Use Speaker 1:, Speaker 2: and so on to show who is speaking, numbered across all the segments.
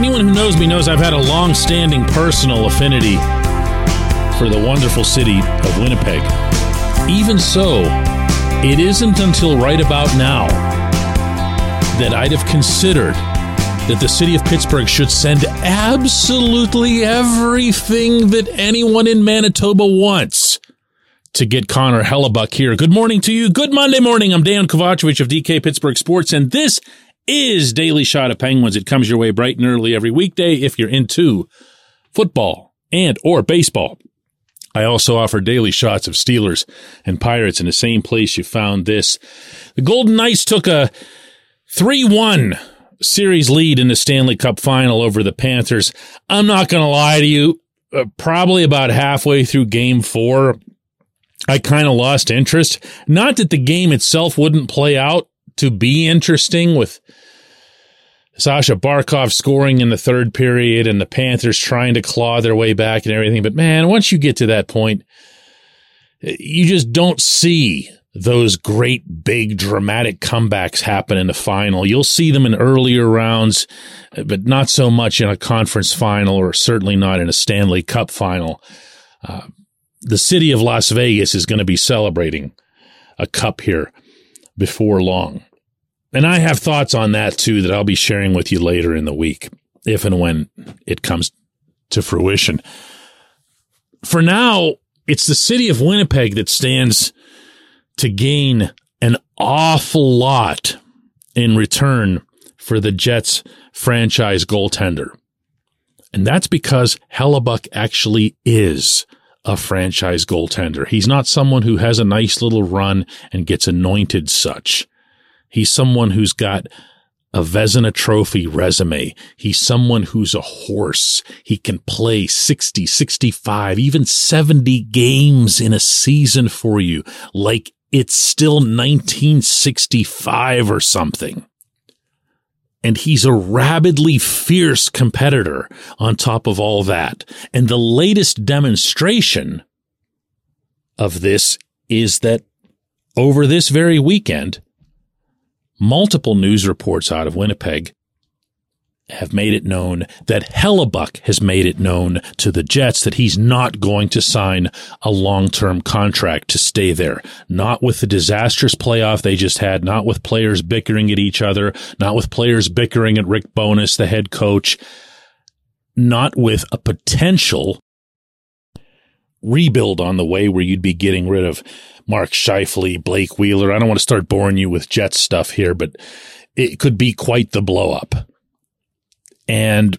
Speaker 1: Anyone who knows me knows I've had a long standing personal affinity for the wonderful city of Winnipeg. Even so, it isn't until right about now that I'd have considered that the city of Pittsburgh should send absolutely everything that anyone in Manitoba wants to get Connor Hellebuyck here. Good morning to you. Good Monday morning. I'm Dejan Kovacevic of DK Pittsburgh Sports, and this is Daily Shot of Penguins. It comes your way bright and early every weekday if you're into football and or baseball. I also offer daily shots of Steelers and Pirates in the same place you found this. The Golden Knights took a 3-1 series lead in the Stanley Cup final over the Panthers. I'm not going to lie to you. Uh, probably about halfway through game four, I kind of lost interest. Not that the game itself wouldn't play out to be interesting with Sasha Barkov scoring in the third period and the Panthers trying to claw their way back and everything. But man, once you get to that point, you just don't see those great big dramatic comebacks happen in the final. You'll see them in earlier rounds, but not so much in a conference final or certainly not in a Stanley Cup final. Uh, the city of Las Vegas is going to be celebrating a cup here before long. And I have thoughts on that too that I'll be sharing with you later in the week, if and when it comes to fruition. For now, it's the city of Winnipeg that stands to gain an awful lot in return for the Jets franchise goaltender. And that's because Hellebuyck actually is a franchise goaltender. He's not someone who has a nice little run and gets anointed such. He's someone who's got a Vezina trophy resume. He's someone who's a horse. He can play 60, 65, even 70 games in a season for you like it's still 1965 or something. And he's a rabidly fierce competitor on top of all that. And the latest demonstration of this is that over this very weekend, multiple news reports out of Winnipeg have made it known that Hellebuyck has made it known to the Jets that he's not going to sign a long-term contract to stay there. Not with the disastrous playoff they just had, not with players bickering at each other, not with players bickering at Rick Bowness, the head coach, not with a potential rebuild on the way where you'd be getting rid of Mark Scheifele, Blake Wheeler. I don't want to start boring you with Jets stuff here, but it could be quite the blow up. And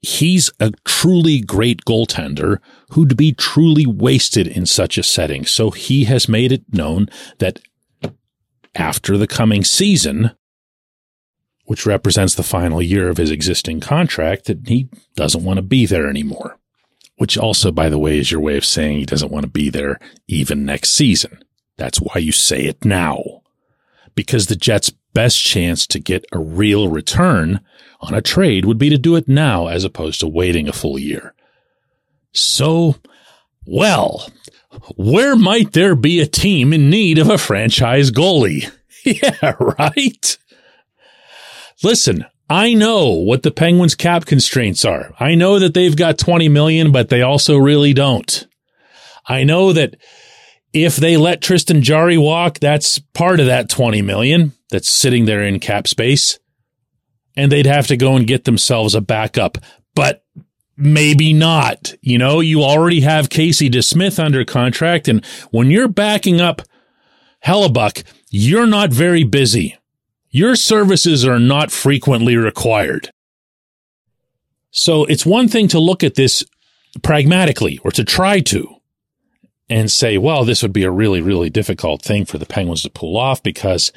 Speaker 1: he's a truly great goaltender who'd be truly wasted in such a setting. So he has made it known that after the coming season, which represents the final year of his existing contract, that he doesn't want to be there anymore which also, by the way, is your way of saying he doesn't want to be there even next season. That's why you say it now. Because the Jets' best chance to get a real return on a trade would be to do it now as opposed to waiting a full year. So, well, where might there be a team in need of a franchise goalie? yeah, right? Listen, I know what the Penguins cap constraints are. I know that they've got 20 million, but they also really don't. I know that if they let Tristan Jarry walk, that's part of that 20 million that's sitting there in cap space. And they'd have to go and get themselves a backup, but maybe not. You know, you already have Casey DeSmith under contract. And when you're backing up Hellebuyck, you're not very busy. Your services are not frequently required. So it's one thing to look at this pragmatically or to try to and say, well, this would be a really, really difficult thing for the Penguins to pull off because,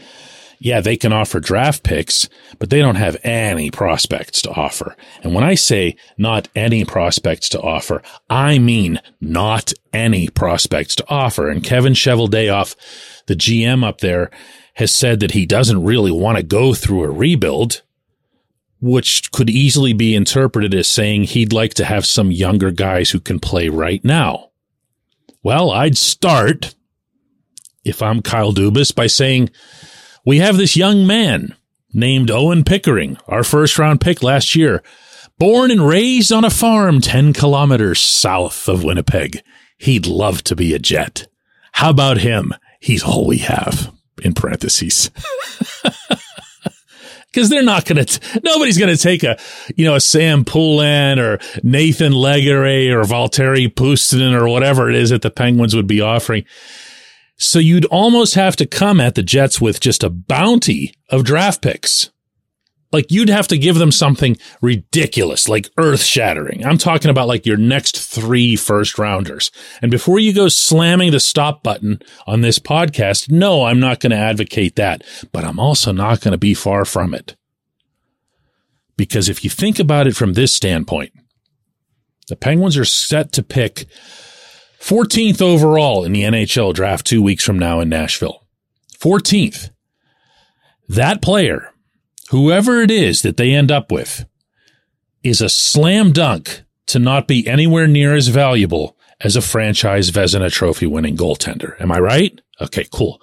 Speaker 1: yeah, they can offer draft picks, but they don't have any prospects to offer. And when I say not any prospects to offer, I mean not any prospects to offer. And Kevin Cheveldayoff, the GM up there, has said that he doesn't really want to go through a rebuild, which could easily be interpreted as saying he'd like to have some younger guys who can play right now. Well, I'd start, if I'm Kyle Dubas, by saying we have this young man named Owen Pickering, our first round pick last year. Born and raised on a farm 10 kilometers south of Winnipeg. He'd love to be a jet. How about him? He's all we have, in parentheses. Because they're not going to, nobody's going to take a, you know, a Sam Poulin or Nathan Legare or Valtteri Puustinen or whatever it is that the Penguins would be offering. So you'd almost have to come at the Jets with just a bounty of draft picks. Like you'd have to give them something ridiculous, like earth shattering. I'm talking about like your next three first rounders. And before you go slamming the stop button on this podcast, no, I'm not going to advocate that, but I'm also not going to be far from it. Because if you think about it from this standpoint, the Penguins are set to pick 14th overall in the NHL draft two weeks from now in Nashville. 14th. That player whoever it is that they end up with is a slam dunk to not be anywhere near as valuable as a franchise Vezina trophy winning goaltender. Am I right? Okay, cool.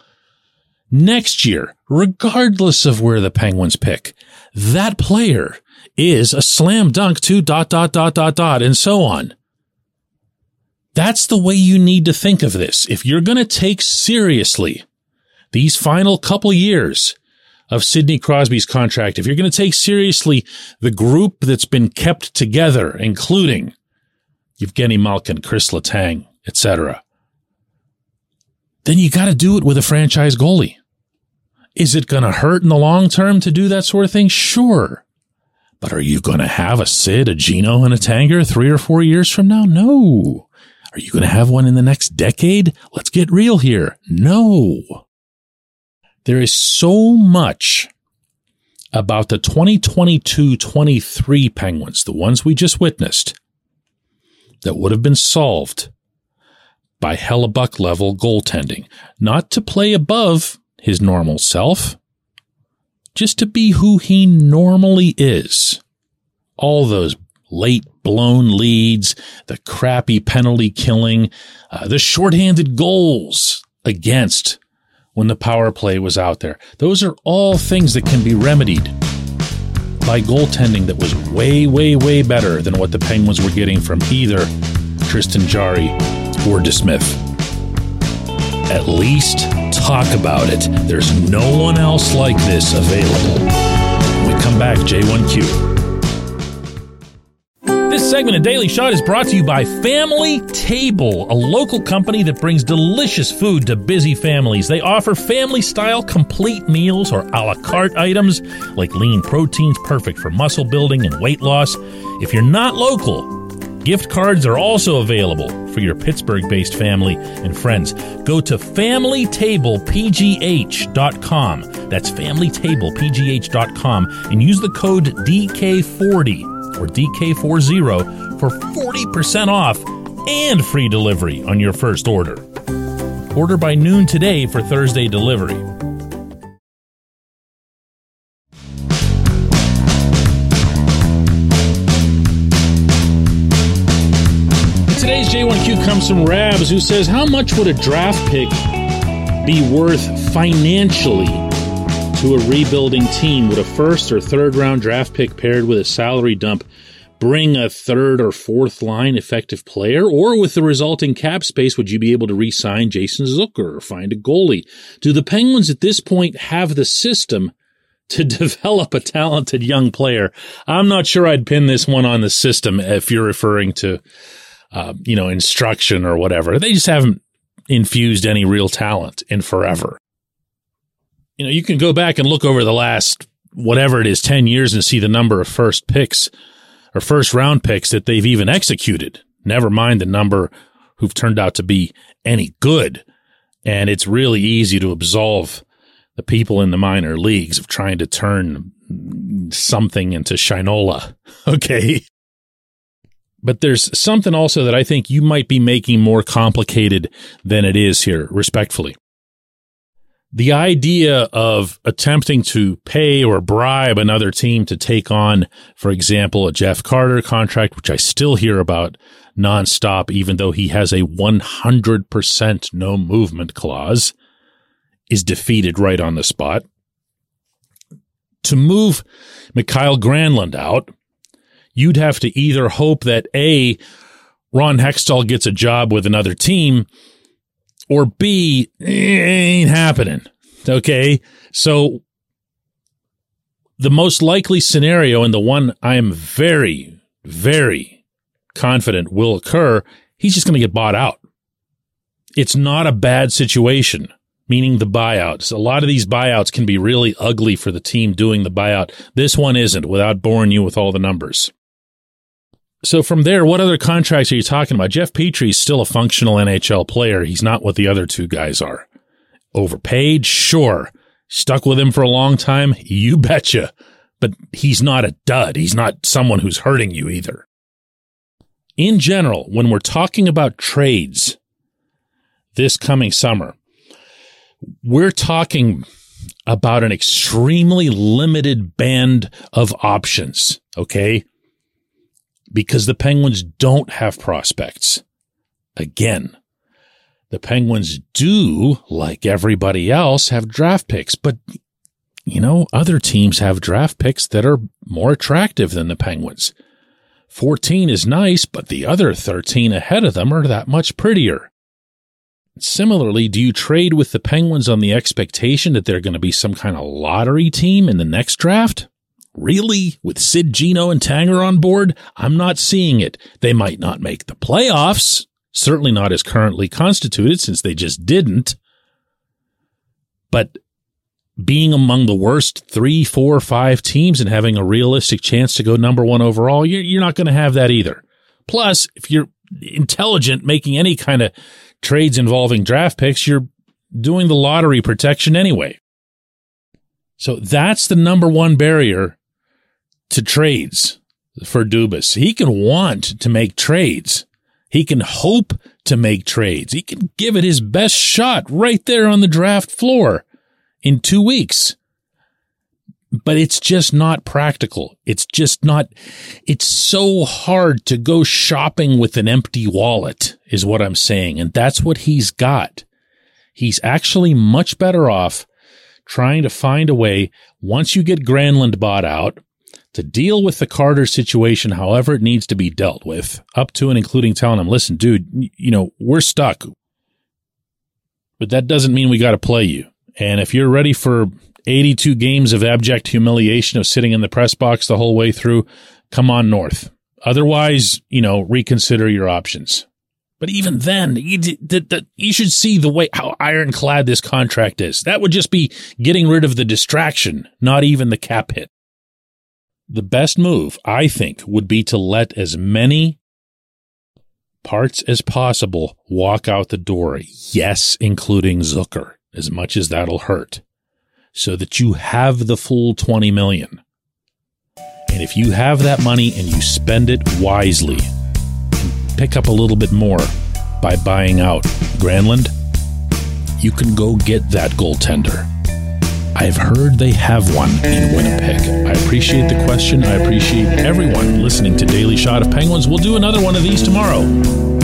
Speaker 1: Next year, regardless of where the Penguins pick, that player is a slam dunk to dot, dot, dot, dot, dot, and so on. That's the way you need to think of this. If you're going to take seriously these final couple years of Sidney Crosby's contract, if you're going to take seriously the group that's been kept together, including Evgeny Malkin, Chris Letang, etc., then you got to do it with a franchise goalie. Is it going to hurt in the long term to do that sort of thing? Sure. But are you going to have a Sid, a Gino, and a Tanger three or four years from now? No. Are you going to have one in the next decade? Let's get real here. No. There is so much about the 2022 23 Penguins, the ones we just witnessed, that would have been solved by Hellebuyck level goaltending. Not to play above his normal self, just to be who he normally is. All those late blown leads, the crappy penalty killing, uh, the shorthanded goals against when the power play was out there. Those are all things that can be remedied by goaltending that was way, way, way better than what the Penguins were getting from either Tristan Jarry or DeSmith. At least talk about it. There's no one else like this available. When we come back, J1Q. Segment of Daily Shot is brought to you by Family Table, a local company that brings delicious food to busy families. They offer family style complete meals or a la carte items like lean proteins perfect for muscle building and weight loss. If you're not local, Gift cards are also available for your Pittsburgh based family and friends. Go to FamilyTablePGH.com. That's FamilyTablePGH.com and use the code DK40 or DK40 for 40% off and free delivery on your first order. Order by noon today for Thursday delivery. Today's J1Q comes from Rabs, who says, How much would a draft pick be worth financially to a rebuilding team, would a first or third round draft pick paired with a salary dump bring a third or fourth line effective player? Or with the resulting cap space, would you be able to re sign Jason Zucker or find a goalie? Do the Penguins at this point have the system to develop a talented young player? I'm not sure I'd pin this one on the system if you're referring to, uh, you know, instruction or whatever. They just haven't infused any real talent in forever you know, you can go back and look over the last whatever it is, 10 years and see the number of first picks or first round picks that they've even executed. Never mind the number who've turned out to be any good. And it's really easy to absolve the people in the minor leagues of trying to turn something into Shinola. Okay. But there's something also that I think you might be making more complicated than it is here, respectfully the idea of attempting to pay or bribe another team to take on, for example, a Jeff Carter contract, which I still hear about nonstop, even though he has a 100% no movement clause, is defeated right on the spot. To move Mikael Granlund out, you'd have to either hope that A, Ron Hextall gets a job with another team, or B, ain't happening. Okay. So the most likely scenario and the one I am very, very confident will occur, he's just going to get bought out. It's not a bad situation, meaning the buyouts. A lot of these buyouts can be really ugly for the team doing the buyout. This one isn't without boring you with all the numbers. So from there, what other contracts are you talking about? Jeff Petry is still a functional NHL player. He's not what the other two guys are. Overpaid? Sure. Stuck with him for a long time? You betcha. But he's not a dud. He's not someone who's hurting you either. In general, when we're talking about trades this coming summer, we're talking about an extremely limited band of options. Okay. Because the Penguins don't have prospects. Again, the Penguins do, like everybody else, have draft picks, but you know, other teams have draft picks that are more attractive than the Penguins. 14 is nice, but the other 13 ahead of them are that much prettier. Similarly, do you trade with the Penguins on the expectation that they're going to be some kind of lottery team in the next draft? Really? With Sid, Gino, and Tanger on board? I'm not seeing it. They might not make the playoffs, certainly not as currently constituted since they just didn't. But being among the worst three, four, five teams and having a realistic chance to go number one overall, you're, you're not going to have that either. Plus, if you're intelligent making any kind of trades involving draft picks, you're doing the lottery protection anyway. So that's the number one barrier to trades for Dubas. He can want to make trades. He can hope to make trades. He can give it his best shot right there on the draft floor in two weeks. But it's just not practical. It's just not, it's so hard to go shopping with an empty wallet is what I'm saying. And that's what he's got. He's actually much better off trying to find a way once you get Granlund bought out to deal with the Carter situation however it needs to be dealt with, up to and including telling him, listen, dude, you know, we're stuck. But that doesn't mean we got to play you. And if you're ready for 82 games of abject humiliation of sitting in the press box the whole way through, come on north. Otherwise, you know, reconsider your options. But even then, you, you should see the way how ironclad this contract is. That would just be getting rid of the distraction, not even the cap hit. The best move, I think, would be to let as many parts as possible walk out the door. Yes, including Zucker, as much as that'll hurt, so that you have the full 20 million. And if you have that money and you spend it wisely, and pick up a little bit more by buying out Granlund, you can go get that goaltender I've heard they have one in Winnipeg. I appreciate the question. I appreciate everyone listening to Daily Shot of Penguins. We'll do another one of these tomorrow.